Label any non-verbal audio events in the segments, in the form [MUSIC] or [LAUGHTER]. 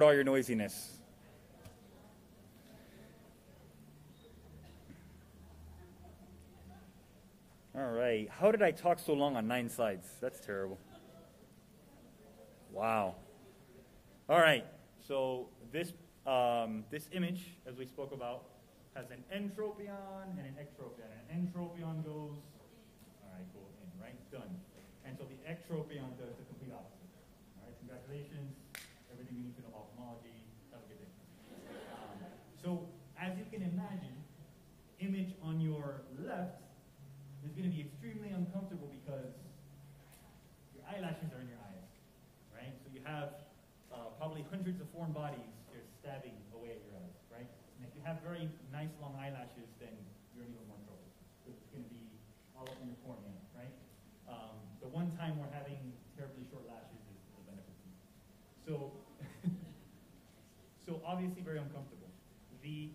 with all your noisiness. All right. How did I talk so long on nine slides? That's terrible. Wow. All right. So this um, this image, as we spoke about, has an entropion and an ectropion. An entropion goes, all right, go in, right? Done. And so the ectropion does the complete opposite. All right, congratulations. Everything you need to know about homology. Have a good day. Um, so as you can imagine, image on your left is going to be extremely uncomfortable because your eyelashes are in your eyes, right? So you have uh, probably hundreds of foreign bodies just stabbing away at your eyes, right? And if you have very nice long eyelashes, then you're in even more trouble. It's going to be all up in your cornea, right? Um, the one time we're having terribly short lashes is the benefit. So, [LAUGHS] so obviously very uncomfortable.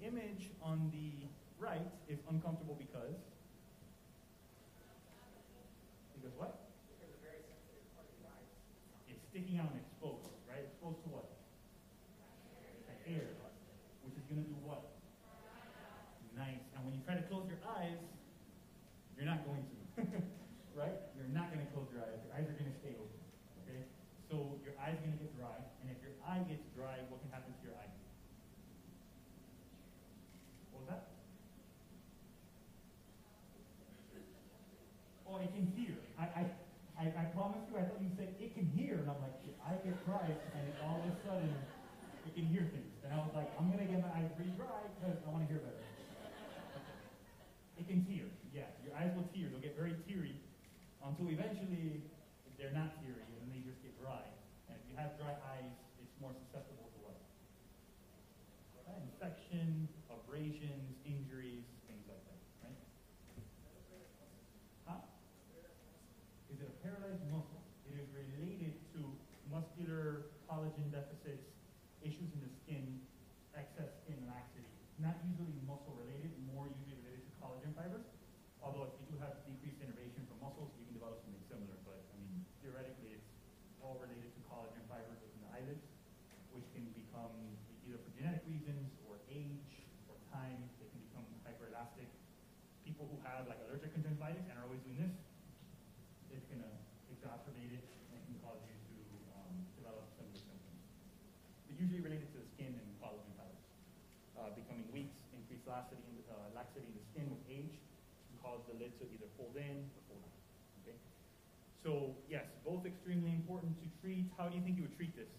Image on the right is uncomfortable because what? It's sticking out and exposed, right? Exposed to what? The air, which is going to do what? Nice. And when you try to close your eyes, you're not going to, right? You're not going to close your eyes. Your eyes are going to stay open, okay? So your eye's going to get dry, and if your eye gets dry, what can happen to your eye? What was that? Oh, it can hear. I, I, I, I promise you, I thought you said it can hear, and I'm like, I get dry, and all of a sudden, it can hear things. And I was like, I'm gonna get my eyes pretty dry because I want to hear better. It can tear. Yeah, your eyes will tear. They'll get very teary until eventually they're not teary, and then they just get dry. And if you have dry eyes, it's more susceptible to what? Uh, Infection, abrasions, injuries, things like that, right? Huh? Is it a paralyzed muscle? It is related to muscular collagen deficits, issues in the skin, excess skin laxity. Not usually muscle related, more usually related to collagen fibers. Although if you do have decreased innervation from muscles, you can develop something similar. But I mean, theoretically, it's all related to collagen fibers within the eyelids, which can become either for genetic reasons or age or time. They can become hyperelastic. People who have like allergic conjunctivitis and are always doing this, it's going to exacerbate it and can cause you to um, develop some of the symptoms. But usually related to the skin and collagen fibers. Uh, becoming weak, increased laxity in, the, uh, laxity in the skin with age cause the lid to either fold in or fold out. Okay? So yes, both extremely important to treat. How do you think you would treat this?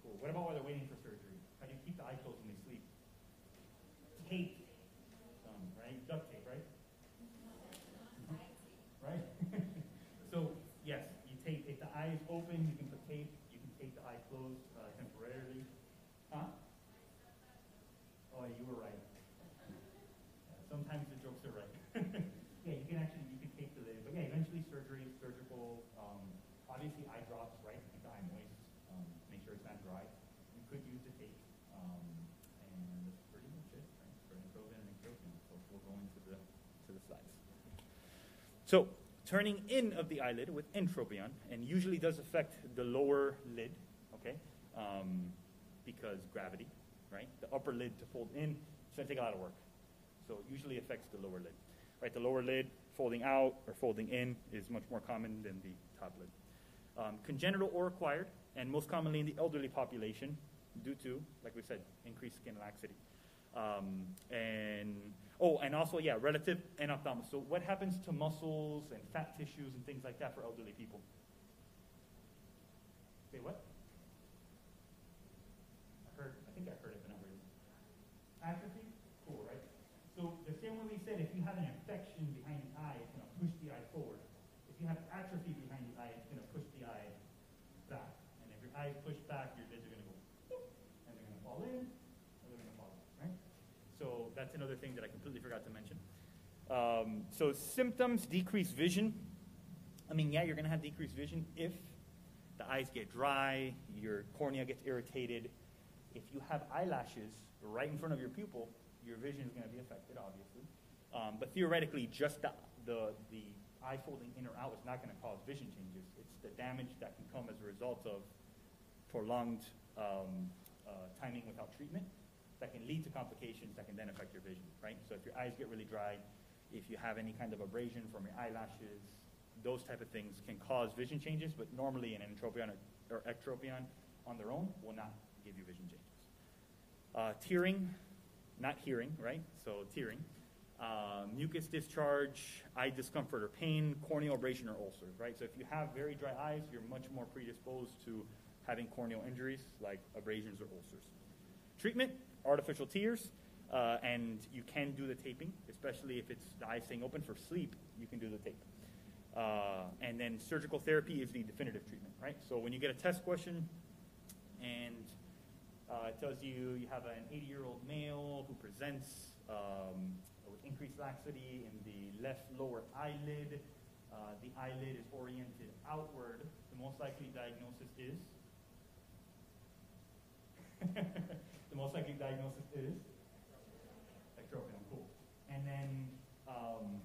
Cool. What about while they're waiting for surgery? How do you keep the eye closed when they sleep? Tape. Um, right? Duct tape, right? right? so yes, you tape. If the eye is open, you can put tape. You can tape the eye closed uh, temporarily. Huh? Oh, you were right. Yeah, sometimes the jokes are right. yeah, you can actually you can tape the lid, but yeah, eventually surgery, surgical. Um, obviously, eye drops, right? To keep the eye moist. Um, make sure it's not dry. You could use the tape, um, and that's pretty much it. Right? For Entropion and Ectropion. So we'll go into the to the slides. So turning in of the eyelid with entropion, and usually does affect the lower lid, okay, um, because gravity, right? The upper lid to fold in, it's to take a lot of work. So it usually affects the lower lid, right? The lower lid folding out or folding in is much more common than the top lid. Um, congenital or acquired, and most commonly in the elderly population, due to, like we said, increased skin laxity. Um, and oh, and also yeah, relative enophthalmos. So what happens to muscles and fat tissues and things like that for elderly people? Say what? I heard. I think I heard it, but not really. Atrophy. Cool, right? So the same way we said, if you have an infection behind the eye, it's going to push the eye forward. If you have atrophy behind the eye, it's going to push the eye back. And if your eye is pushed back, your lids are going to go, boop, and they're going to fall in, or they're going to fall out, right? So that's another thing that I completely forgot to mention. Um, so symptoms, decreased vision. I mean, yeah, you're going to have decreased vision if the eyes get dry, your cornea gets irritated. If you have eyelashes right in front of your pupil, your vision is going to be affected, obviously. Um, but theoretically, just the, the, the eye folding in or out is not going to cause vision changes. It's the damage that can come as a result of prolonged um, uh, timing without treatment that can lead to complications that can then affect your vision, right? So if your eyes get really dry, if you have any kind of abrasion from your eyelashes, those type of things can cause vision changes, but normally an entropion or, ectropion on their own will not give you vision changes. Uh, tearing, not hearing, right? So tearing. Uh, mucus discharge, eye discomfort or pain, corneal abrasion or ulcers, right? So if you have very dry eyes, you're much more predisposed to having corneal injuries like abrasions or ulcers. Treatment, artificial tears, uh, and you can do the taping, especially if it's the eye staying open for sleep, you can do the tape. Uh, and then surgical therapy is the definitive treatment, right? So when you get a test question and uh, it tells you you have an 80 year old male who presents um, with increased laxity in the left lower eyelid, uh, the eyelid is oriented outward, the most likely diagnosis is? [LAUGHS] the most likely diagnosis is? Ectropion, cool. And then um,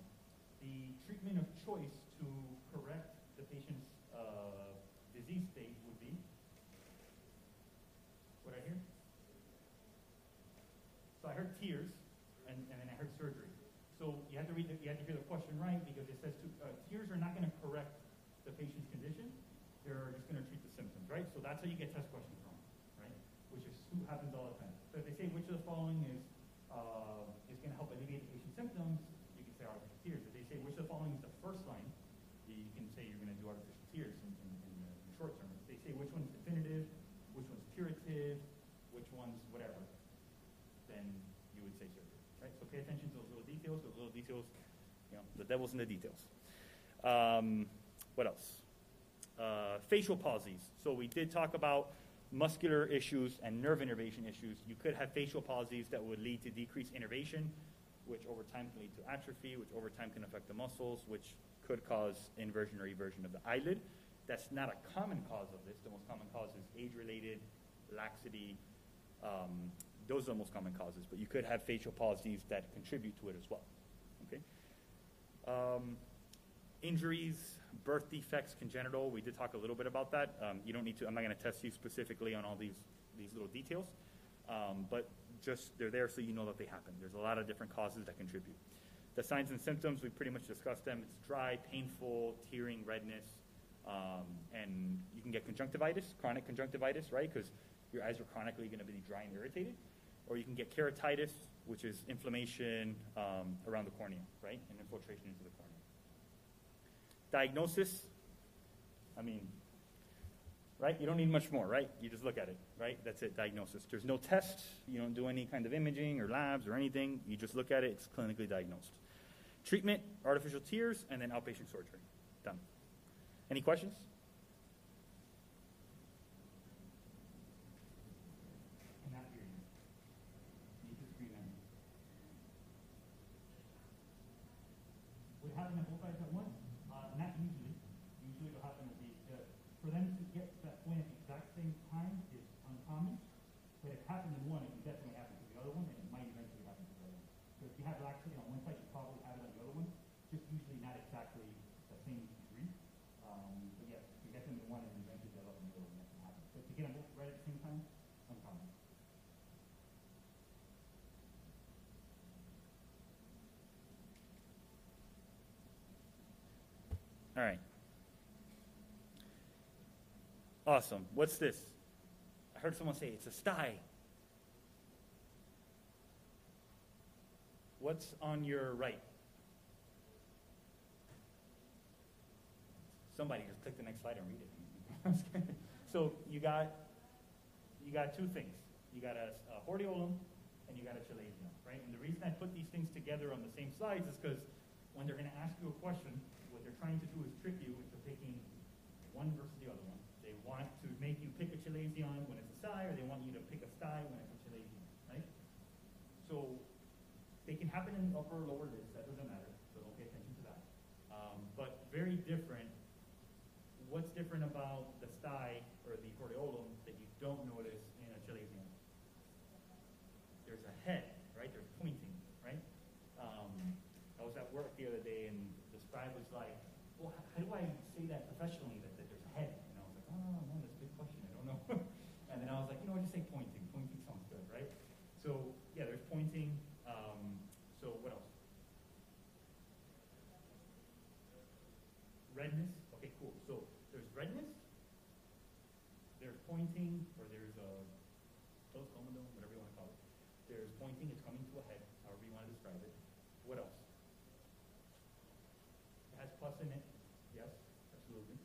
the treatment of choice to correct the patient's uh, disease state would be? What I hear? So I heard tears, and, and then I heard surgery. So you have to read, the, you have to hear the question right because it says to, uh, tears are not going to correct the patient's condition. They're just going to treat the symptoms, right? So that's how you get test questions wrong, right? Which is who happens all the time. So if they say which of the following is uh, is going to help alleviate the patient's symptoms, you can say artificial tears. If they say which of the following is the first line, you can say you're going to do artificial tears in, in, in, the, in the short term. If they say which one's definitive, which one's curative, which one's whatever, then you would say surgery, right? So pay attention to those little details. Those little details, the devil's in the details. Um, what else? Uh, facial palsies. So we did talk about muscular issues and nerve innervation issues. You could have facial palsies that would lead to decreased innervation, which over time can lead to atrophy, which over time can affect the muscles, which could cause inversion or eversion of the eyelid. That's not a common cause of this. The most common cause is age-related, laxity. Um, those are the most common causes, but you could have facial palsies that contribute to it as well. Um, injuries, birth defects, congenital. We did talk a little bit about that. Um, you don't need to. I'm not going to test you specifically on all these these little details, um, but just they're there so you know that they happen. There's a lot of different causes that contribute. The signs and symptoms we pretty much discussed them. It's dry, painful, tearing, redness, um, and you can get conjunctivitis, chronic conjunctivitis, right? Because your eyes are chronically going to be dry and irritated, or you can get keratitis, which is inflammation um, around the cornea, right, and infiltration into the cornea. Diagnosis, I mean, right? You don't need much more, right? You just look at it, right? That's it, diagnosis. There's no test. You don't do any kind of imaging or labs or anything. You just look at it, it's clinically diagnosed. Treatment, artificial tears, and then outpatient surgery. Done. Any questions? Cannot hear you. Need to scream in. Would happen at both eyes at once? Uh, not usually. Usually it'll happen at the, uh, for them to get to that point at the exact same time is uncommon. But if it happened in one, it can definitely happen to the other one, and it might eventually happen to the other one. So if you have laxity on one side, you probably have it on the other one, just usually not exactly the same degree. Um, but yes, you get them in one and eventually develop in the other one, that can happen. But to get them both right at the same time, uncommon. All right. Awesome. What's this? I heard someone say it's a sty. What's on your right? Somebody just click the next slide and read it. [LAUGHS] so you got you got two things. You got a, a hordeolum and you got a chalazion, right? And the reason I put these things together on the same slides is because when they're going to ask you a question, what they're trying to do is trick you into picking one versus the other one. They want to make you pick a chalazion when it's a sty, or they want you to pick a sty when it's a chalazion, right? So they can happen in upper or lower lids, that doesn't matter, so don't pay attention to that. Um, but very different. What's different about the sty or the hordeolum that you don't notice in a chalazion? There's a head, right? There's pointing, right? Um, I was at work the other day and the scribe was like, well, h- do I say that professionally that, that there's a head? And I was like, oh, man, that's a good question. I don't know. want to say pointing. Pointing sounds good, right? So, yeah, there's pointing. Um, so what else? Redness. Okay, cool. So there's redness. There's pointing, or there's a close comedone, whatever you want to call it. There's pointing. It's coming to a head, however you want to describe it. What else? It has pus in it. Yes, absolutely.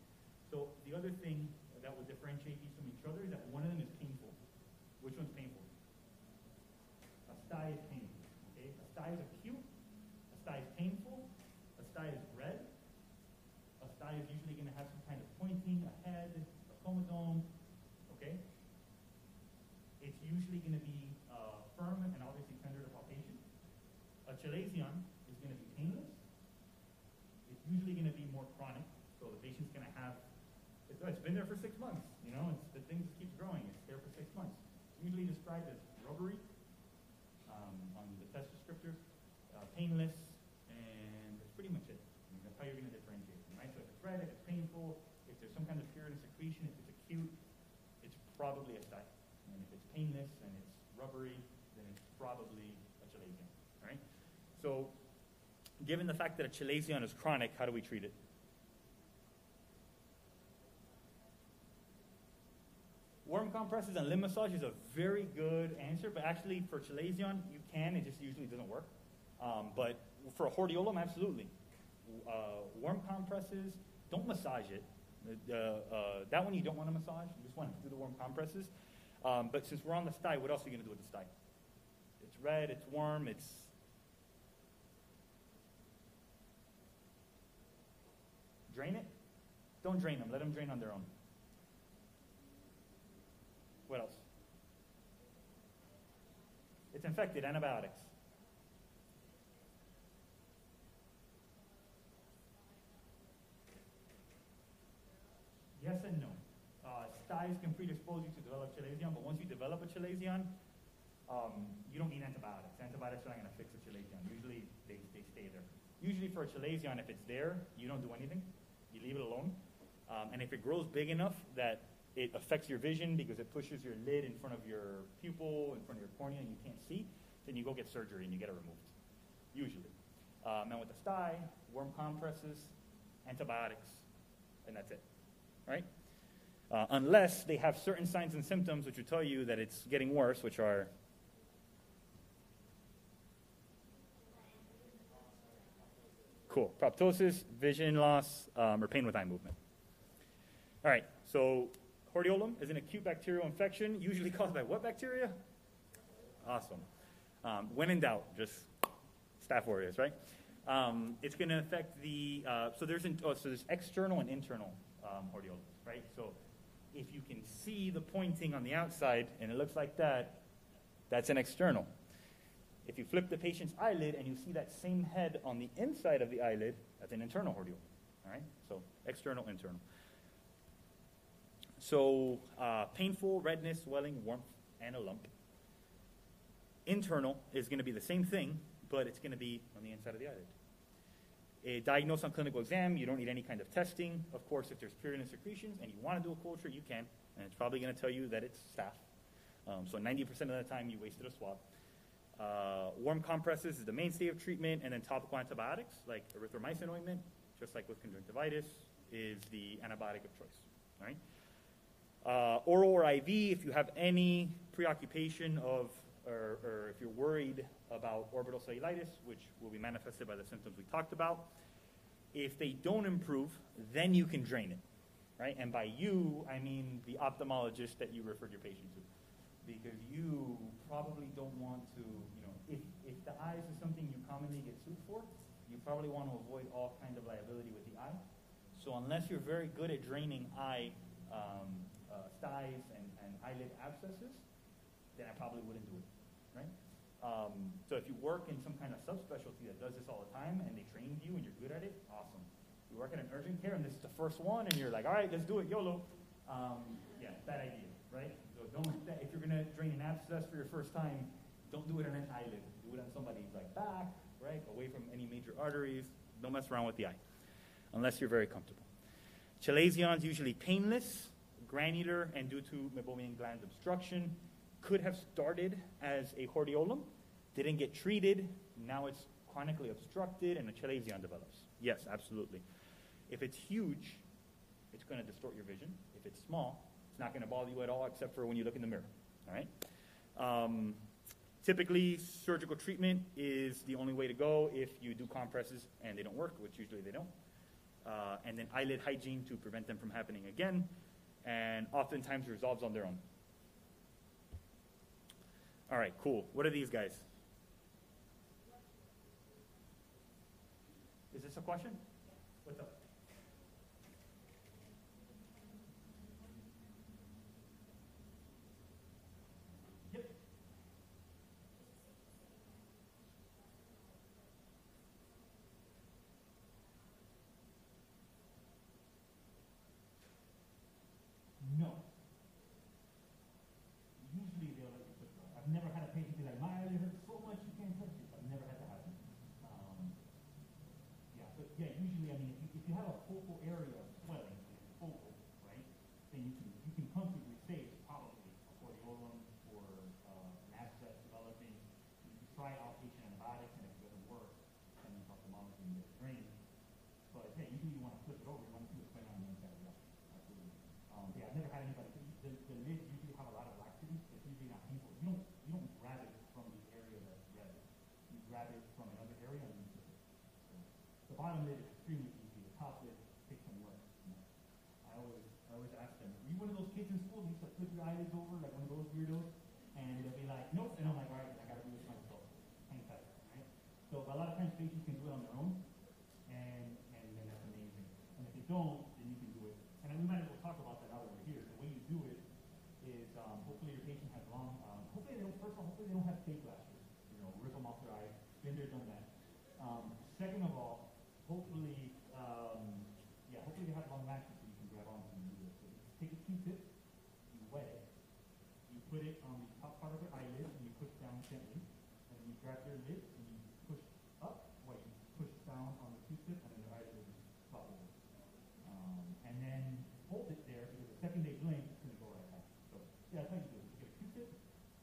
So the other thing that would differentiate these from each other is that one of them is painful. Which one's painful? A sty is painful. Okay, a sty is acute. A sty is painful. A sty is red. A sty is usually going to have some kind of pointing, a head, a comedone. Okay. It's usually going to be uh, firm and obviously tender to palpation. A chalazion is going to be painless. It's usually going to be more chronic, so the patient's going to have. It's, been there for six months. You know, it's, the thing keeps growing. It's there for six months. It's usually described as rubbery um, on the test descriptors, uh, painless, and that's pretty much it. I mean, that's how you're going to differentiate them, right? So if it's red, if it's painful, if there's some kind of purine secretion, if it's acute, it's probably a sty. And if it's painless and it's rubbery, then it's probably a chalazion, right? So given the fact that a chalazion is chronic, how do we treat it? Warm compresses and limb massage is a very good answer, but actually for chalazion, you can, it just usually doesn't work. Um, but for a hordeolum, absolutely. Uh, warm compresses, don't massage it. Uh, uh, that one you don't want to massage, you just want to do the warm compresses. Um, but since we're on the sty, what else are you going to do with the sty? It's red, it's warm, it's Drain it? Don't drain them. Let them drain on their own. What else? It's infected. Antibiotics. Yes and no. Uh, styes can predispose you to develop chalazion, but once you develop a chalazion, um, you don't need antibiotics. Antibiotics are not going to fix a chalazion. Usually they, they stay there. Usually for a chalazion, if it's there, you don't do anything. You leave it alone. Um, and if it grows big enough that it affects your vision because it pushes your lid in front of your pupil, in front of your cornea, and you can't see, then you go get surgery and you get it removed. Usually. Um, and with the sty, warm compresses, antibiotics, and that's it. Right? Uh, unless they have certain signs and symptoms which will tell you that it's getting worse, which are Cool. Proptosis, vision loss, um, or pain with eye movement. All right, so hordeolum is an acute bacterial infection, usually caused by what bacteria? Awesome. Um, when in doubt, just Staph aureus, right? Um, it's going to affect the, uh, so there's, in, oh, so there's external and internal um, hordeolums, right? So if you can see the pointing on the outside and it looks like that, that's an external. If you flip the patient's eyelid and you see that same head on the inside of the eyelid, that's an internal hordeolum. All right? So external, internal. So uh, painful, redness, swelling, warmth, and a lump. Internal is going to be the same thing, but it's going to be on the inside of the eyelid. A diagnosed on clinical exam, you don't need any kind of testing. Of course, if there's purine secretions and you want to do a culture, you can, and it's probably going to tell you that it's staph. Um, so 90% of the time, you wasted a swab. Uh, warm compresses is the mainstay of treatment, and then topical antibiotics like erythromycin ointment, just like with conjunctivitis, is the antibiotic of choice. All right. Uh, oral or IV, if you have any preoccupation of, or, or, if you're worried about orbital cellulitis, which will be manifested by the symptoms we talked about, if they don't improve, then you can drain it, right? And by you, I mean the ophthalmologist that you referred your patient to because you probably don't want to, you know, if, if the eyes is something you commonly get sued for, you probably want to avoid all kind of liability with the eye. So unless you're very good at draining eye um, uh, styes and, and eyelid abscesses, then I probably wouldn't do it, right? Um, so if you work in some kind of subspecialty that does this all the time and they trained you and you're good at it, awesome. You work in an urgent care and this is the first one and you're like, all right, let's do it, YOLO. Um, yeah, bad idea, right? So don't, if you're to drain an abscess for your first time, don't do it on an eyelid. Do it on somebody's like back, right? Away from any major arteries. Don't mess around with the eye, unless you're very comfortable. Chalazions usually painless. Granular and due to meibomian gland obstruction. Could have started as a hordeolum, didn't get treated, now it's chronically obstructed and a chalazion develops. Yes, absolutely. If it's huge, it's going to distort your vision. If it's small, it's not going to bother you at all except for when you look in the mirror. All right? Um, typically, surgical treatment is the only way to go if you do compresses and they don't work, which usually they don't. Uh, and then eyelid hygiene to prevent them from happening again, and oftentimes resolves on their own. All right, cool. What are these guys? Is this a question? What's up? Yep. No. Usually they'll let you put it on. I've never had a patient be like, my eyelid hurts so much you can't touch it. I've never had that happen. Um, yeah, but yeah, usually, I mean, if you, if you have a focal area of swelling, it's focal, right? Then you can, you can comfortably say it's probably a hordeolum or, uh, an abscess developing. You can try outpatient antibiotics and if it doesn't work, then you ophthalmology and get drained. But yeah, usually you wanna flip it over, you wanna see what's going on the inside, yeah, absolutely. Um, yeah, I've never had anybody, the, the lids usually have a lot of laxity, it's usually not painful. You don't, you don't grab it from the area that's red. You from another area and The bottom lid is extremely easy, the top lid takes some work. I always, I always ask them, are you one of those kids in school who used to flip your eyelids over, like one of those weirdos? And they'll be like, nope, and I'm like, all right, I gotta do this myself, hang tight, right? So a lot of times patients can do it on their own, and, and then that's amazing. And if they don't, then you can do it. And we might as well talk about that now that we're here. The way you do it is, um, hopefully your patient has long, um, hopefully they don't, first of all, hopefully they don't have fake lashes. You know, rip them off their eyes, been there, done that. Um, second of all, hopefully, um, yeah, hopefully they have long lashes so you can grab onto them and do this. So you take a Q-tip, you wet it, you put it on the top part of their eyelid and you push down gently. And then you grab their lid and you push up while you push down on the Q-tip and then their eyelid will pop over. Um, and then hold it there because the second they blink, it's gonna go right back. So, yeah, that's how you do it. You get a Q-tip,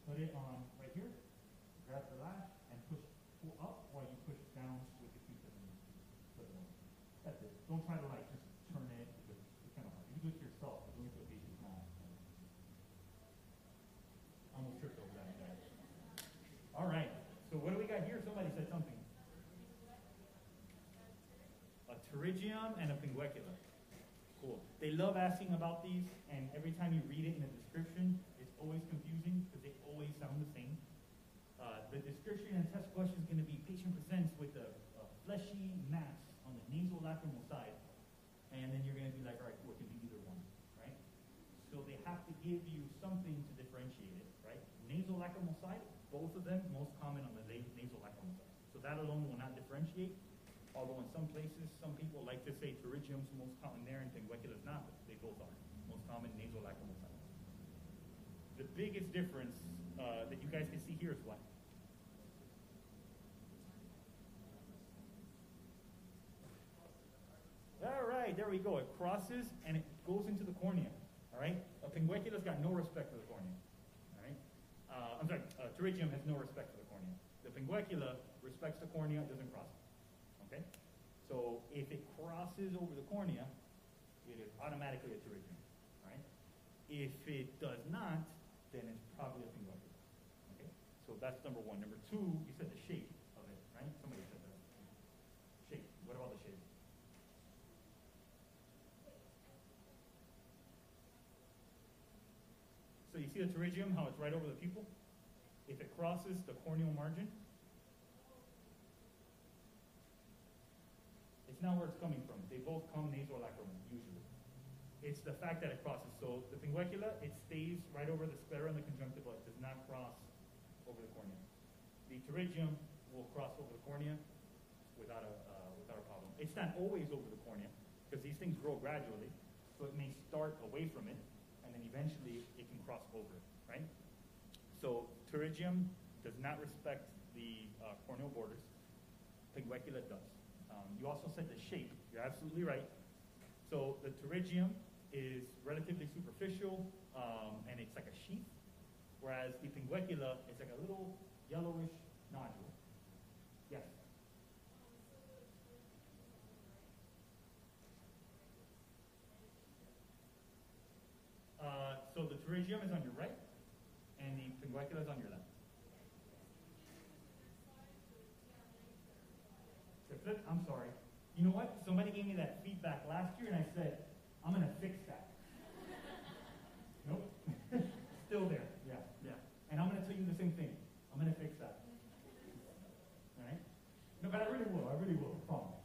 put it on right here, grab the lash and push, pull up while you push down with the Q-tip and put it on. That's it. Don't try to like just turn it because it's kind of hard. You can do it yourself, but doing it to a patient is not. I almost tripped over that, guys. All right, so what do we got here? Somebody said something. A pterygium and a pinguecula. Cool. They love asking about these, and every time you read it in the description, it's always confusing because they always sound the same. Uh, the description and test question is going to be patient presents with a, a fleshy mass on the nasal lacrimal side, and then you're going to be like, all right, cool, it can be either one, right? So they have to give you something to differentiate it, right? Nasal lacrimal side, both of them most common on the nasal lacrimal. So that alone will not differentiate. Although in some places, some people like to say pterygium's most common there and pinguecula's not, but they both are. Most common nasal lacrimal side. The biggest difference uh, that you guys can see here is what? All right, there we go. It crosses and it goes into the cornea. All right, a pinguecula's got no respect for the cornea. Uh, I'm sorry, uh, pterygium has no respect for the cornea. The pinguecula respects the cornea, it doesn't cross it. Okay, so if it crosses over the cornea, it is automatically a pterygium. Right? if it does not, then it's probably a pinguecula. Okay, so that's number one. Number two, you said the shape of it, right? Somebody said that. Shape. What about the shape? So you see the pterygium, how it's right over the pupil? If it crosses the corneal margin, it's not where it's coming from. They both come nasolacrimal, usually. It's the fact that it crosses. So the pinguecula, it stays right over the sclera and the conjunctiva. It does not cross over the cornea. The pterygium will cross over the cornea without a, uh, without a problem. It's not always over the cornea, because these things grow gradually. So it may start away from it, eventually it can cross over right? So pterygium does not respect the uh, corneal borders. Pinguecula does. Um, you also said the shape. You're absolutely right. So the pterygium is relatively superficial, um, and it's like a sheath, whereas the pinguecula is like a little yellowish nodule. Yes? Uh, so the pterygium is on your right, and the pinguecula is on your left. To I'm sorry. You know what? Somebody gave me that feedback last year, and I said, I'm gonna fix that. [LAUGHS] Nope. [LAUGHS] Still there. Yeah, yeah. And I'm gonna tell you the same thing. I'm gonna fix that. All right? No, but I really will. I really will. I promise.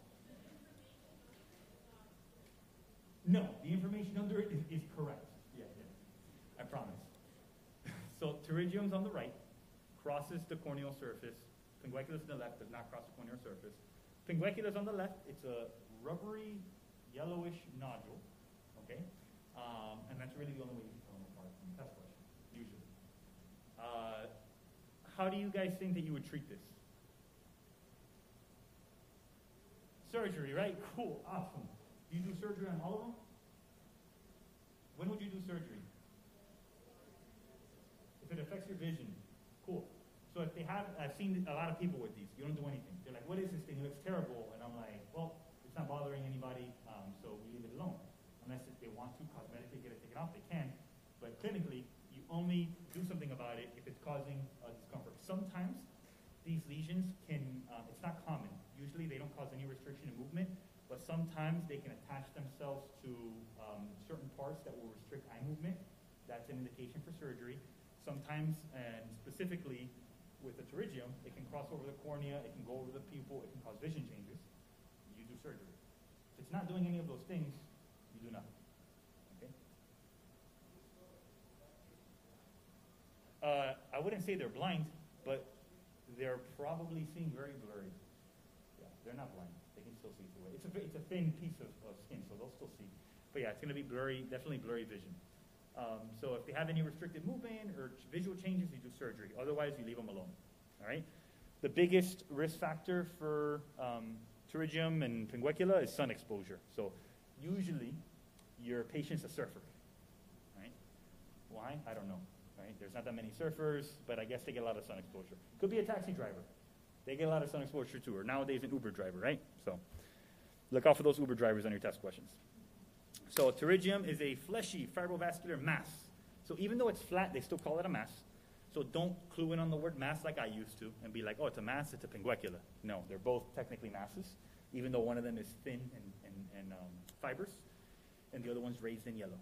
No, the information under it is, is correct. Yeah, yeah. I promise. So pterygium's on the right, crosses the corneal surface. Pinguecula's on the left, does not cross the corneal surface. Pinguecula's on the left, it's a rubbery, yellowish nodule, okay? Um, and that's really the only way you can tell them apart from the test question, usually. Uh, how do you guys think that you would treat this? Surgery, right? Cool, awesome. Do you do surgery on all of them? When would you do surgery? If it affects your vision, cool. So if they have, I've seen a lot of people with these. You don't do anything. They're like, "What is this thing? It looks terrible." And I'm like, "Well, it's not bothering anybody, um, so we leave it alone. Unless if they want to cosmetically get it taken off, they can. But clinically, you only do something about it if it's causing discomfort. Sometimes these lesions can, um, it's not common. Usually they don't cause any restriction in movement, but sometimes they can attach themselves to um, certain parts that will restrict eye movement. That's an indication for surgery. Sometimes, and specifically with the pterygium, it can cross over the cornea, it can go over the pupil, it can cause vision changes. You do surgery. If it's not doing any of those things, you do nothing. Okay? Uh, I wouldn't say they're blind, but they're probably seeing very blurry. Yeah, they're not blind. They can still see through it. It's a, it's a thin piece of, of skin, so they'll still see. But yeah, it's going to be blurry, definitely blurry vision. Um, so if they have any restricted movement or visual changes, you do surgery. Otherwise, you leave them alone. All right. The biggest risk factor for um, pterygium and pinguecula is sun exposure. So usually, your patient's a surfer. Right? Why? I don't know. Right? There's not that many surfers, but I guess they get a lot of sun exposure. Could be a taxi driver. They get a lot of sun exposure too. Or nowadays, an Uber driver. Right? So look out for those Uber drivers on your test questions. So pterygium is a fleshy fibrovascular mass. So even though it's flat, they still call it a mass. So don't clue in on the word mass like I used to and be like, oh, it's a mass, it's a pinguecula. No, they're both technically masses, even though one of them is thin and, and, and um, fibrous, and the other one's raised in yellow.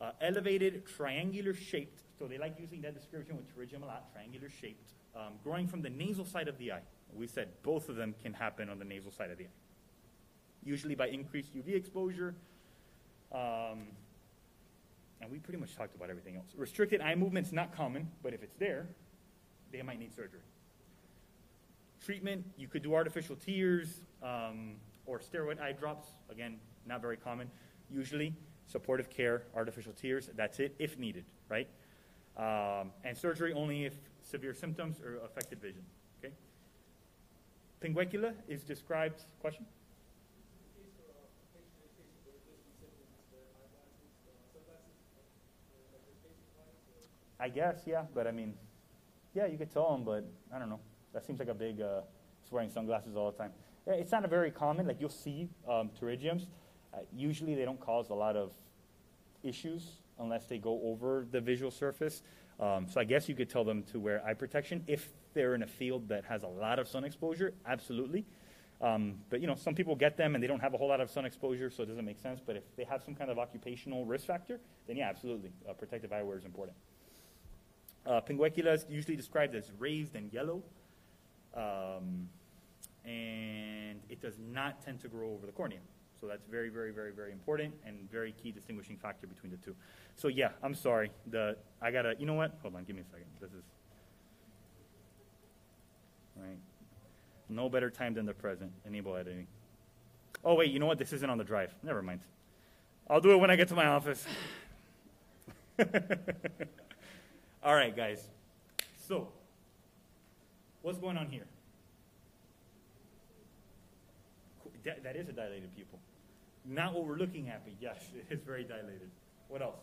Uh, elevated, triangular shaped, so they like using that description with pterygium a lot, triangular shaped, um, growing from the nasal side of the eye. We said both of them can happen on the nasal side of the eye. Usually by increased UV exposure, um, and we pretty much talked about everything else. Restricted eye movement's not common, but if it's there, they might need surgery. Treatment, you could do artificial tears um, or steroid eye drops. Again, not very common. Usually, supportive care, artificial tears, that's it, if needed, right? Um, and surgery only if severe symptoms or affected vision, okay? Pinguecula is described, question? I guess, yeah, but I mean, yeah, you could tell them, but I don't know. That seems like a big, uh, wearing sunglasses all the time. It's not a very common, like you'll see um, pterygiums. Uh, usually they don't cause a lot of issues unless they go over the visual surface. Um, so I guess you could tell them to wear eye protection if they're in a field that has a lot of sun exposure, absolutely. Um, but you know, some people get them and they don't have a whole lot of sun exposure, so it doesn't make sense. But if they have some kind of occupational risk factor, then yeah, absolutely, uh, protective eyewear is important. Uh, pinguecula is usually described as raised and yellow, um, and it does not tend to grow over the cornea. So that's very, very, very, very important and very key distinguishing factor between the two. So yeah, I'm sorry. The I gotta. You know what? Hold on. Give me a second. This is right. No better time than the present. Enable editing. Oh wait. You know what? This isn't on the drive. Never mind. I'll do it when I get to my office. [LAUGHS] All right, guys. So, what's going on here? That, that is a dilated pupil. Not what we're looking at, but yes, [LAUGHS] it is very dilated. What else?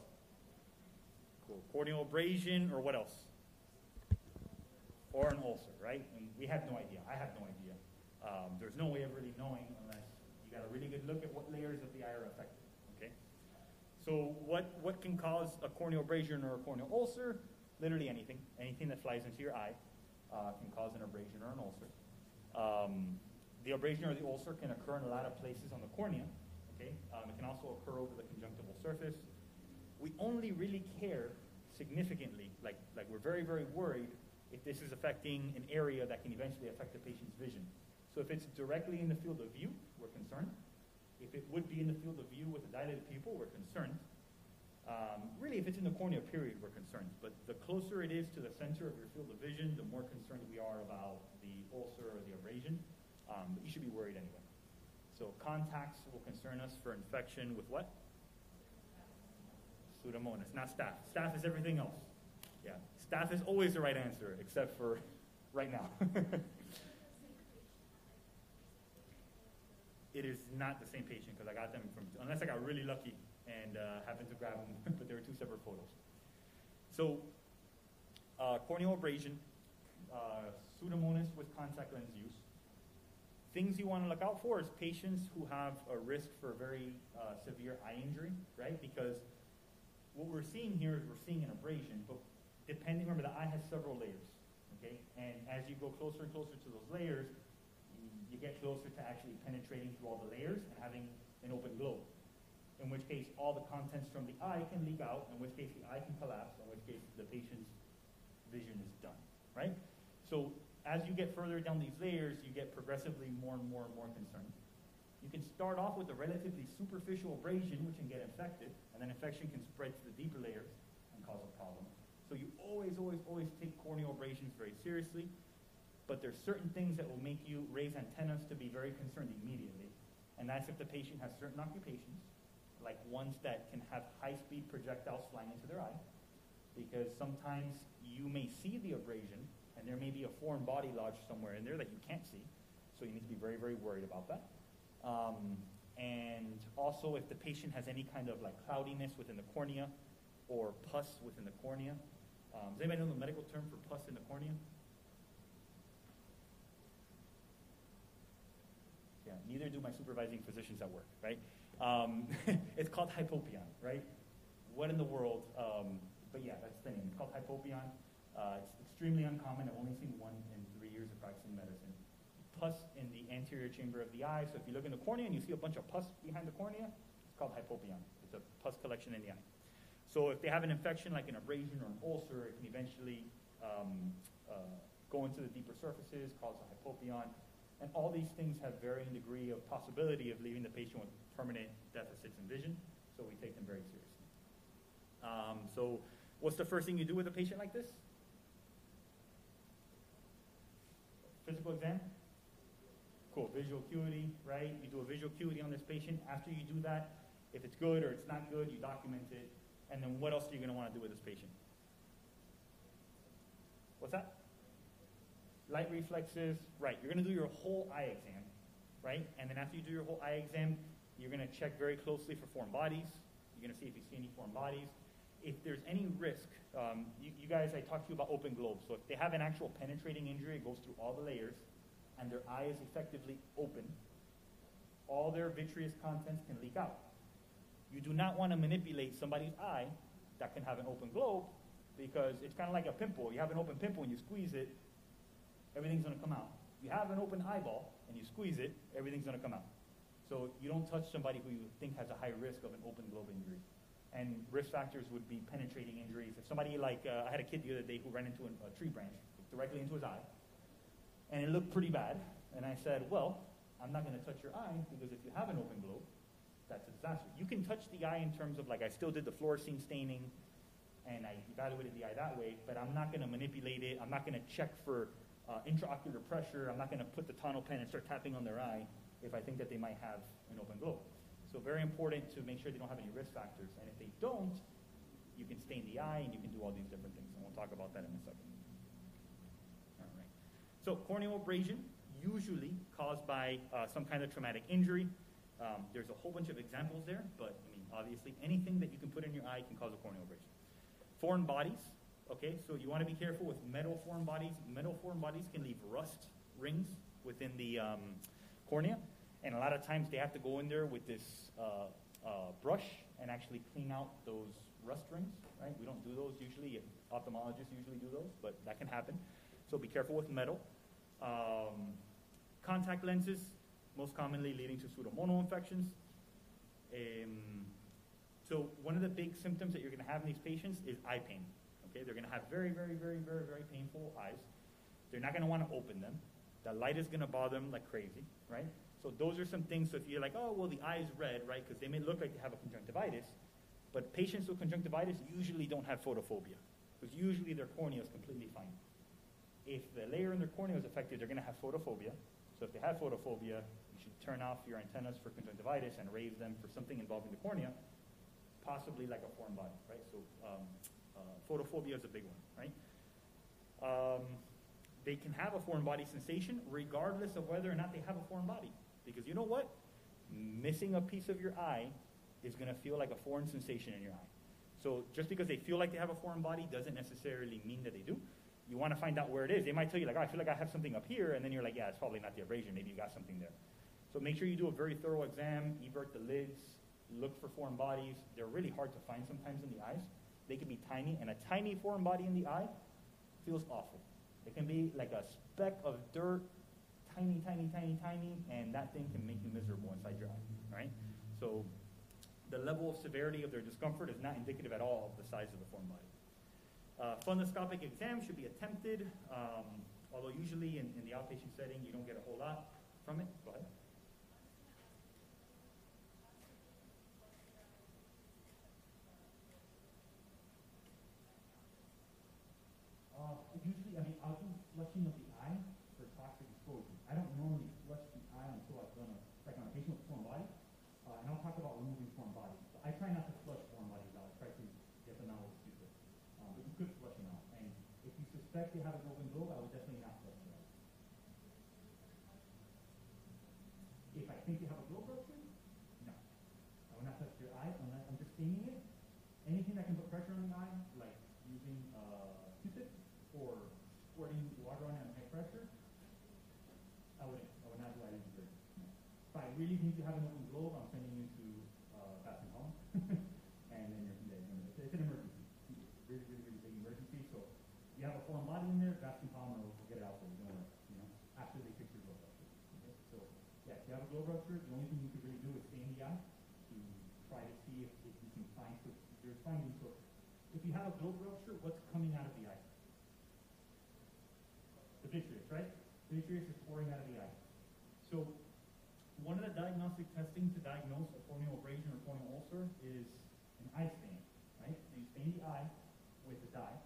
Cool. Corneal abrasion, or what else? Or an ulcer, right? And we have no idea. I have no idea. Um, there's no way of really knowing unless you got a really good look at what layers of the eye are affected. Okay. So what what can cause a corneal abrasion or a corneal ulcer? Literally anything. Anything that flies into your eye uh, can cause an abrasion or an ulcer. Um, the abrasion or the ulcer can occur in a lot of places on the cornea. Okay, um, it can also occur over the conjunctival surface. We only really care significantly, like like we're very very worried if this is affecting an area that can eventually affect the patient's vision. So if it's directly in the field of view, we're concerned. If it would be in the field of view with a dilated pupil, we're concerned. Um, really, if it's in the cornea period, we're concerned. But the closer it is to the center of your field of vision, the more concerned we are about the ulcer or the abrasion. Um, but you should be worried anyway. So contacts will concern us for infection with what? Pseudomonas, not staph. Staph is everything else. Yeah, staph is always the right answer, except for [LAUGHS] right now. [LAUGHS] it is not the same patient because I got them from, unless I got really lucky and uh, happened to grab them, [LAUGHS] but they were two separate photos. So, uh, corneal abrasion, uh, pseudomonas with contact lens use. Things you want to look out for is patients who have a risk for very uh, severe eye injury, right? Because what we're seeing here is we're seeing an abrasion, but depending, remember the eye has several layers, okay? And as you go closer and closer to those layers, you, you get closer to actually penetrating through all the layers and having an open globe in which case all the contents from the eye can leak out, in which case the eye can collapse, in which case the patient's vision is done, right? So as you get further down these layers, you get progressively more and more and more concerned. You can start off with a relatively superficial abrasion, which can get infected, and then infection can spread to the deeper layers and cause a problem. So you always, always, always take corneal abrasions very seriously, but there's certain things that will make you raise antennas to be very concerned immediately. And that's if the patient has certain occupations, like ones that can have high-speed projectiles flying into their eye, because sometimes you may see the abrasion, and there may be a foreign body lodged somewhere in there that you can't see, so you need to be very, very worried about that. Um, and also if the patient has any kind of like cloudiness within the cornea or pus within the cornea. Um, does anybody know the medical term for pus in the cornea? Neither do my supervising physicians at work, right? Um, [LAUGHS] it's called hypopyon, right? What in the world? Um, but yeah, that's the name. It's called hypopyon. Uh, it's extremely uncommon. I've only seen one in three years of practicing medicine. Pus in the anterior chamber of the eye. So if you look in the cornea and you see a bunch of pus behind the cornea, it's called hypopyon. It's a pus collection in the eye. So if they have an infection like an abrasion or an ulcer, it can eventually um, uh, go into the deeper surfaces, cause a hypopyon. And all these things have varying degree of possibility of leaving the patient with permanent deficits in vision, so we take them very seriously. Um, so what's the first thing you do with a patient like this? Physical exam? Cool, visual acuity, right? You do a visual acuity on this patient. After you do that, if it's good or it's not good, you document it. And then what else are you going to want to do with this patient? What's that? Light reflexes, right. You're going to do your whole eye exam, right? And then after you do your whole eye exam, you're going to check very closely for foreign bodies. You're going to see if you see any foreign bodies. If there's any risk, um, you, you, guys, I talked to you about open globes. So if they have an actual penetrating injury, it goes through all the layers, and their eye is effectively open, all their vitreous contents can leak out. You do not want to manipulate somebody's eye that can have an open globe because it's kind of like a pimple. You have an open pimple and you squeeze it, everything's going to come out. You have an open eyeball and you squeeze it, everything's going to come out. So you don't touch somebody who you think has a high risk of an open globe injury. And risk factors would be penetrating injuries. If somebody like, uh, I had a kid the other day who ran into a tree branch directly into his eye, and it looked pretty bad. And I said, well, I'm not going to touch your eye because if you have an open globe, that's a disaster. You can touch the eye in terms of like I still did the fluorescein staining and I evaluated the eye that way, but I'm not going to manipulate it. I'm not going to check for uh, intraocular pressure. I'm not going to put the Tono-Pen and start tapping on their eye if I think that they might have an open globe. So very important to make sure they don't have any risk factors. And if they don't, you can stain the eye and you can do all these different things. And we'll talk about that in a second. All right. So corneal abrasion, usually caused by uh, some kind of traumatic injury. Um, there's a whole bunch of examples there, but I mean, obviously, anything that you can put in your eye can cause a corneal abrasion. Foreign bodies, okay, so you want to be careful with metal foreign bodies. Metal foreign bodies can leave rust rings within the um, cornea, and a lot of times they have to go in there with this uh, uh, brush and actually clean out those rust rings, right? We don't do those usually. Ophthalmologists usually do those, but that can happen. So be careful with metal. Um, contact lenses, most commonly leading to pseudomonal infections. Um, so one of the big symptoms that you're going to have in these patients is eye pain. Okay, they're going to have very, very, very, very, very painful eyes. They're not going to want to open them. The light is going to bother them like crazy, right? So those are some things. So if you're like, oh, well, the eye is red, right? Because they may look like they have a conjunctivitis, but patients with conjunctivitis usually don't have photophobia because usually their cornea is completely fine. If the layer in their cornea is affected, they're going to have photophobia. So if they have photophobia, you should turn off your antennas for conjunctivitis and raise them for something involving the cornea, possibly like a foreign body, right? So um, uh, photophobia is a big one, right? Um, they can have a foreign body sensation regardless of whether or not they have a foreign body. Because you know what? Missing a piece of your eye is going to feel like a foreign sensation in your eye. So just because they feel like they have a foreign body doesn't necessarily mean that they do. You want to find out where it is. They might tell you, like, oh, I feel like I have something up here, and then you're like, yeah, it's probably not the abrasion. Maybe you got something there. So make sure you do a very thorough exam, evert the lids, look for foreign bodies. They're really hard to find sometimes in the eyes. They can be tiny, and a tiny foreign body in the eye feels awful. It can be like a speck of dirt, tiny, tiny, tiny, tiny, and that thing can make you miserable inside your eye, right? So the level of severity of their discomfort is not indicative at all of the size of the foreign body. Uh, fundoscopic exam should be attempted, um, although usually in, in the outpatient setting you don't get a whole lot from it. Go ahead. Uh, usually, I mean, I'll do flushing of the eye for toxic exposure. I don't normally flush the eye until I've done a, like on a patient with foreign body. Uh, and I'll talk about removing foreign bodies. So I try not to flush foreign bodies out. I try to get them out with stupid. Um, but you could flush them out. And if you suspect they have an open globe, I would definitely not flush them out. If I think you have a globe rupture, no. I will not touch your eye unless I'm just staining it. Anything that can put pressure on the eye, like using uh, Q-tip or squirting water on it at high pressure, I wouldn't. I would not do that either. No. If I really think you have an open globe, I'm sending you to uh, Bascom Palmer, and then you're, yeah, you're gonna, it's an emergency, really, really, really big emergency. So you have a foreign body in there, Bascom Palmer will get it out for you. Don't worry. You know, after they fix your globe rupture. Okay? So yeah, if you have a globe rupture, the only thing you can really do is stain the eye to try to see if, if you can find so there's findings. So if you have a globe rupture, what's coming out of the eye? The vitreous, right? The vitreous is pouring out of the eye. So one of the diagnostic testing to diagnose a corneal abrasion or corneal ulcer is an eye stain, right? So you stain the eye with the dye,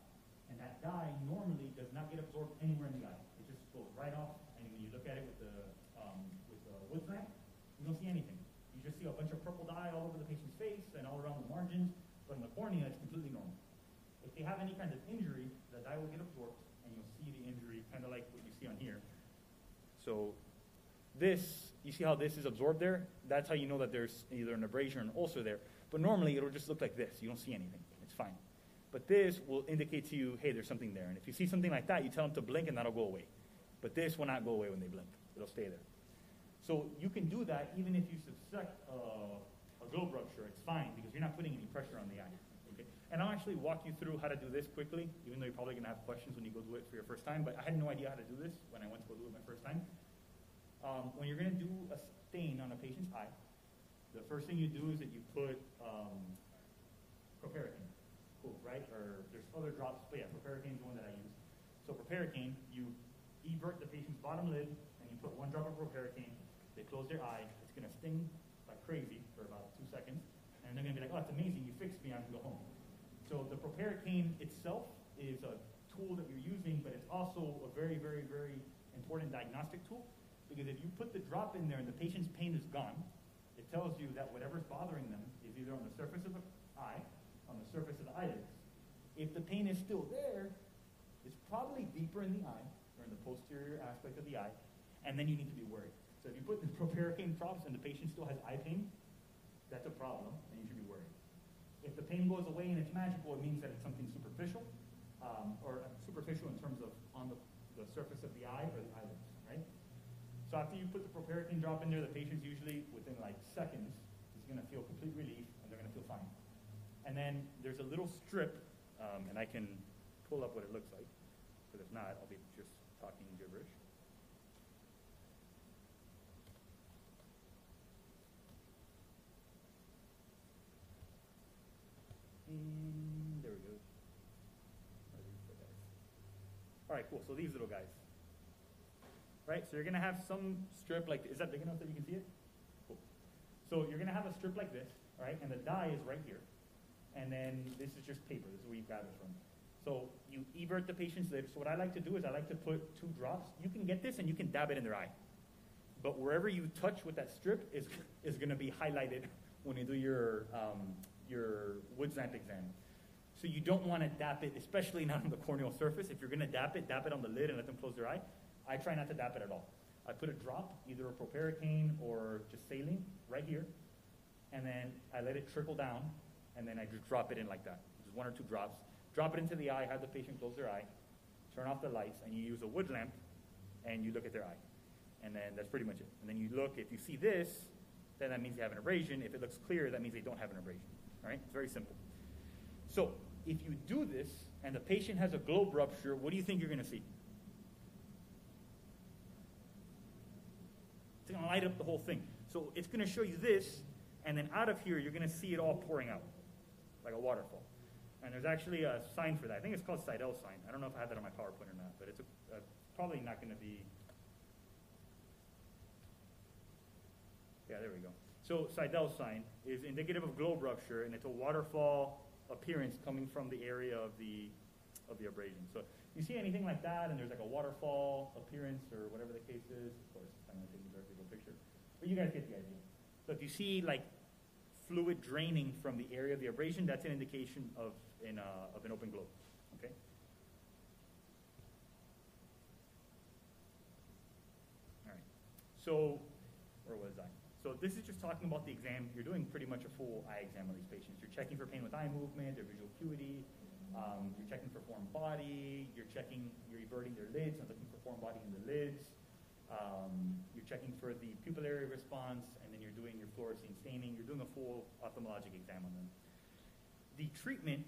and that dye normally does not get absorbed anywhere in the eye. It just goes right off, and when you look at it with the um, with the Woods lamp, you don't see anything. You just see a bunch of purple dye all over the patient's face and all around the margins, but in the cornea, it's completely normal. If they have any kind of injury, the dye will get absorbed, and you'll see the injury, kind of like what you see on here. So this, you see how this is absorbed there? That's how you know that there's either an abrasion or an ulcer there. But normally it'll just look like this. You don't see anything. It's fine. But this will indicate to you, hey, there's something there. And if you see something like that, you tell them to blink and that'll go away. But this will not go away when they blink. It'll stay there. So you can do that even if you suspect a globe rupture. It's fine because you're not putting any pressure on the eye. Okay? And I'll actually walk you through how to do this quickly, even though you're probably going to have questions when you go do it for your first time. But I had no idea how to do this when I went to go do it my first time. Um, when you're going to do a stain on a patient's eye, the first thing you do is that you put um, proparacaine, cool, right? Or there's other drops, but yeah, proparacaine is the one that I use. So proparacaine, you evert the patient's bottom lid, and you put one drop of proparacaine. They close their eye. It's going to sting like crazy for about two seconds, and they're going to be like, "Oh, it's amazing! You fixed me. I can go home." So the proparacaine itself is a tool that you're using, but it's also a very, very, very important diagnostic tool because if you put the drop in there and the patient's pain is gone, it tells you that whatever's bothering them is either on the surface of the eye, on the surface of the eyelids. If the pain is still there, it's probably deeper in the eye, or in the posterior aspect of the eye, and then you need to be worried. So if you put [LAUGHS] the proparacaine drops and the patient still has eye pain, that's a problem, and you should be worried. If the pain goes away and it's magical, it means that it's something superficial, um, or superficial in terms of on the, the surface of the eye or the eyelids, right? So after you put the proparacaine drop in there, the patient's usually within like seconds is going to feel complete relief and they're going to feel fine. And then there's a little strip, um, and I can pull up what it looks like, because if not, I'll be just talking gibberish. And there we go. All right, cool. So these little guys. Right? So you're going to have some strip like, is that big enough that you can see it? Cool. So you're going to have a strip like this, right? And the dye is right here. And then this is just paper. This is where you it from. So you evert the patient's lips. So what I like to do is I like to put two drops. You can get this and you can dab it in their eye. But wherever you touch with that strip is, [LAUGHS] is going to be highlighted [LAUGHS] when you do your, um, your Woods lamp exam. So you don't want to dap it, especially not on the corneal surface. If you're going to dap it, dap it on the lid and let them close their eye. I try not to dap it at all. I put a drop, either a proparacaine or just saline, right here, and then I let it trickle down, and then I just drop it in like that, just one or two drops. Drop it into the eye, have the patient close their eye, turn off the lights, and you use a wood lamp, and you look at their eye. And then that's pretty much it. And then you look, if you see this, then that means they have an abrasion. If it looks clear, that means they don't have an abrasion. All right? It's very simple. So if you do this, and the patient has a globe rupture, what do you think you're going to see? Going to light up the whole thing. So it's going to show you this, and then out of here, you're going to see it all pouring out, like a waterfall. And there's actually a sign for that. I think it's called Seidel sign. I don't know if I have that on my PowerPoint or not, but it's a, uh, probably not going to be. Yeah, there we go. So Seidel sign is indicative of globe rupture, and it's a waterfall appearance coming from the area of the of the abrasion. So you see anything like that, and there's like a waterfall appearance or whatever the case is. Of course, I'm going to a big picture, but you guys get the idea. So if you see like fluid draining from the area of the abrasion, that's an indication of in uh, of an open globe. Okay. All right. So where was I? So this is just talking about the exam. You're doing pretty much a full eye exam on these patients. You're checking for pain with eye movement, their visual acuity. Um, you're checking for foreign body. You're checking, you're everting their lids and looking for foreign body in the lids. Um, you're checking for the pupillary response, and then you're doing your fluorescein staining. You're doing a full ophthalmologic exam on them. The treatment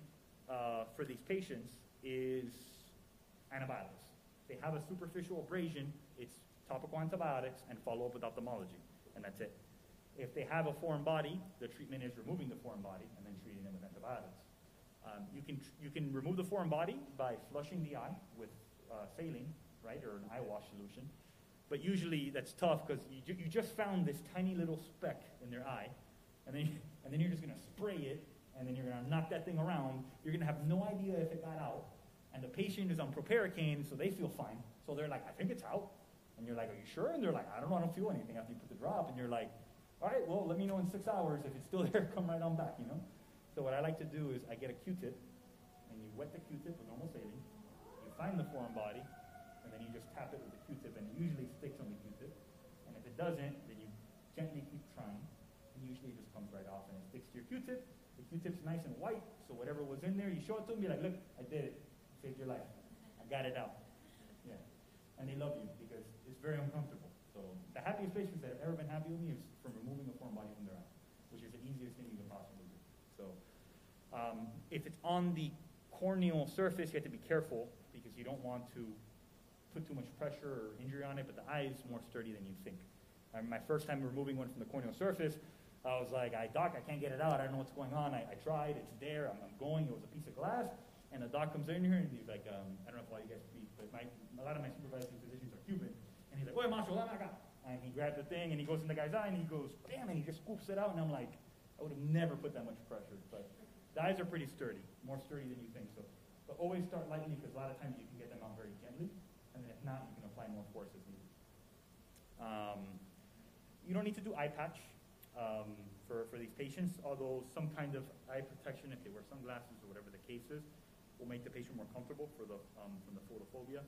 uh, for these patients is antibiotics. They have a superficial abrasion. It's topical antibiotics and follow up with ophthalmology and that's it. If they have a foreign body, the treatment is removing the foreign body and then treating them with antibiotics. Um, you, can, you can remove the foreign body by flushing the eye with uh, saline, right, or an eye wash solution. But usually that's tough because you, you just found this tiny little speck in their eye, and then, [LAUGHS] and then you're just going to spray it, and then you're going to knock that thing around. You're going to have no idea if it got out. And the patient is on proparacaine, so they feel fine. So they're like, I think it's out. And you're like, are you sure? And they're like, I don't know, I don't feel anything after you put the drop. And you're like, all right, well, let me know in six hours. If it's still [LAUGHS] there, come right on back, you know? So what I like to do is I get a Q-tip, and you wet the Q-tip with normal saline. You find the foreign body, and then you just tap it usually sticks on the Q-tip. And if it doesn't, then you gently keep trying, and usually it just comes right off, and it sticks to your Q-tip. The Q-tip's nice and white, so whatever was in there, you show it to them, be like, look, I did it. I saved your life. I got it out. Yeah. And they love you because it's very uncomfortable. So the happiest patients that have ever been happy with me is from removing a foreign body from their eye, which is the easiest thing you can possibly do. So um, if it's on the corneal surface, you have to be careful because you don't want to put too much pressure or injury on it, but the eye is more sturdy than you think. I my first time removing one from the corneal surface, I was like, I, doc, I can't get it out. I don't know what's going on. I, I tried. It's there. I'm, I'm, going. It was a piece of glass. And the doc comes in here and he's like, um, I don't know if all you guys speak, but my, a lot of my supervising physicians are Cuban. And he's like, Oye, macho, me acá. And he grabs the thing and he goes in the guy's eye and he goes, bam, and he just scoops it out. And I'm like, I would have never put that much pressure. But the eyes are pretty sturdy, more sturdy than you think. So, but always start lightly because a lot of times you can get them out very gently. Not, you can apply more force as needed. Um, you don't need to do eye patch um, for, for these patients, although some kind of eye protection, if they wear sunglasses or whatever the case is, will make the patient more comfortable for the, um, from the photophobia.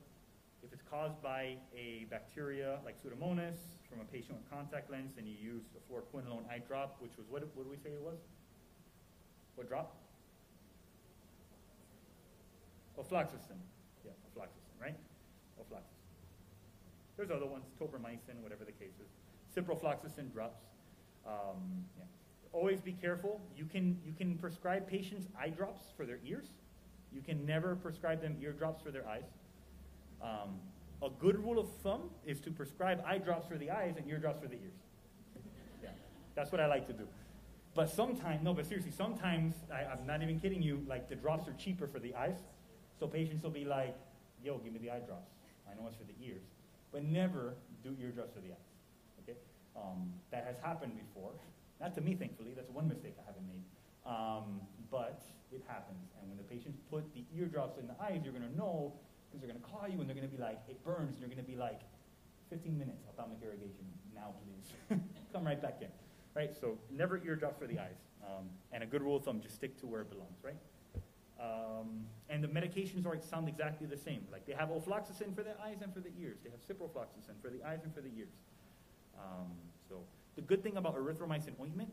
If it's caused by a bacteria like Pseudomonas from a patient with contact lens and you use the fluoroquinolone eye drop, which was, what, what did we say it was? What drop? Ofloxacin, right? Ofloxacin. There's other ones, tobramycin, whatever the case is. Ciprofloxacin drops. Um, yeah. Always be careful. You can, you can prescribe patients eye drops for their ears. You can never prescribe them ear drops for their eyes. Um, a good rule of thumb is to prescribe eye drops for the eyes and ear drops for the ears. Yeah, that's what I like to do. But sometimes, no, but seriously, sometimes, I, I'm not even kidding you, like the drops are cheaper for the eyes. So patients will be like, yo, give me the eye drops. I know it's for the ears. But never do ear drops for the eyes. Okay? Um, that has happened before. Not to me, thankfully. That's one mistake I haven't made. Um, but it happens. And when the patients put the eardrops in the eyes, you're going to know because they're going to call you and they're going to be like, it burns. And you're going to be like, 15 minutes ophthalmic irrigation now, please. [LAUGHS] Come right back in. Right? So never eardrops for the eyes. Um, and a good rule of thumb, just stick to where it belongs, right? Um, and the medications are sound exactly the same. Like they have ofloxacin for the eyes and for the ears. They have ciprofloxacin for the eyes and for the ears. Um, so the good thing about erythromycin ointment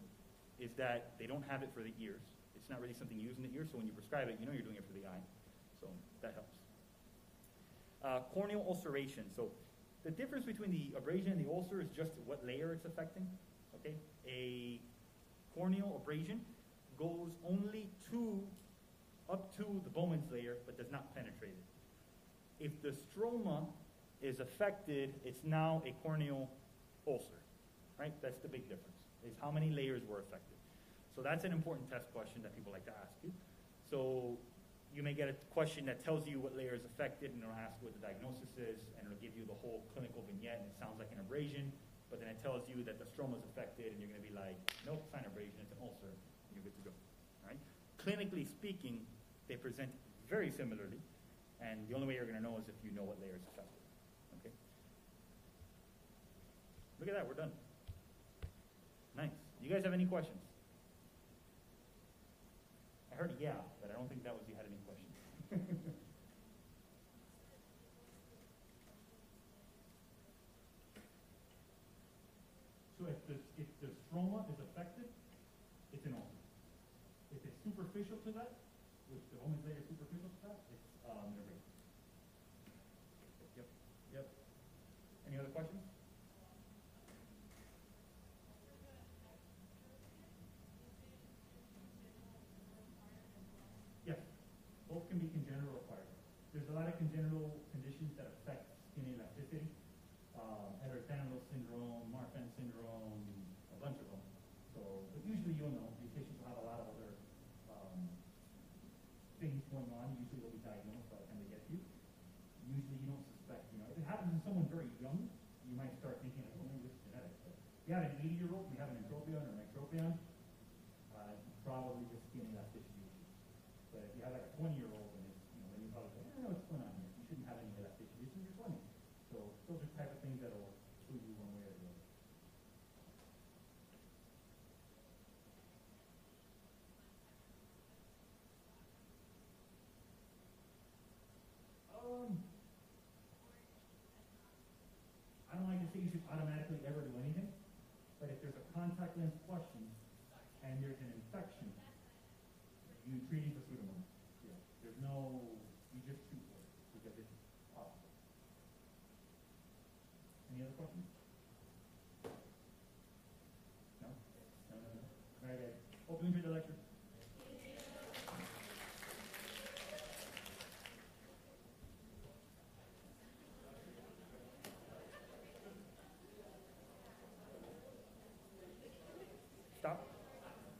is that they don't have it for the ears. It's not really something used in the ear, so when you prescribe it, you know you're doing it for the eye. So that helps. Uh, corneal ulceration. So the difference between the abrasion and the ulcer is just what layer it's affecting. Okay, a corneal abrasion goes only to up to the Bowman's layer, but does not penetrate it. If the stroma is affected, it's now a corneal ulcer, right? That's the big difference, is how many layers were affected. So that's an important test question that people like to ask you. So you may get a question that tells you what layer is affected, and it'll ask what the diagnosis is, and it'll give you the whole clinical vignette, and it sounds like an abrasion, but then it tells you that the stroma is affected, and you're going to be like, nope, it's not an abrasion, it's an ulcer, and you're good to go. Right? Clinically speaking, they present very similarly, and the only way you're going to know is if you know what layer is affected. Okay? Look at that, we're done. Nice. Do you guys have any questions? I heard yeah, but I don't think that was you had any questions. [LAUGHS] so if the, if the stroma is affected, it's an ulcer. If it's superficial to that, which the Bowman's layer is superficial to that, it's um, an abrasion. Yep, yep. Any other questions? Yes, both can be congenital or acquired. There's a lot of congenital conditions that affect skin elasticity. Um, Ehlers-Danlos syndrome, Marfan syndrome, a bunch of them. So, but usually you'll know, these patients will have a lot of other um, things going on. Usually they'll be diagnosed by the time they get to you. Usually you don't suspect, you know, if it happens in someone very young, you might start thinking, oh, maybe this is genetic. But if you have an 80-year-old, we have an entropion or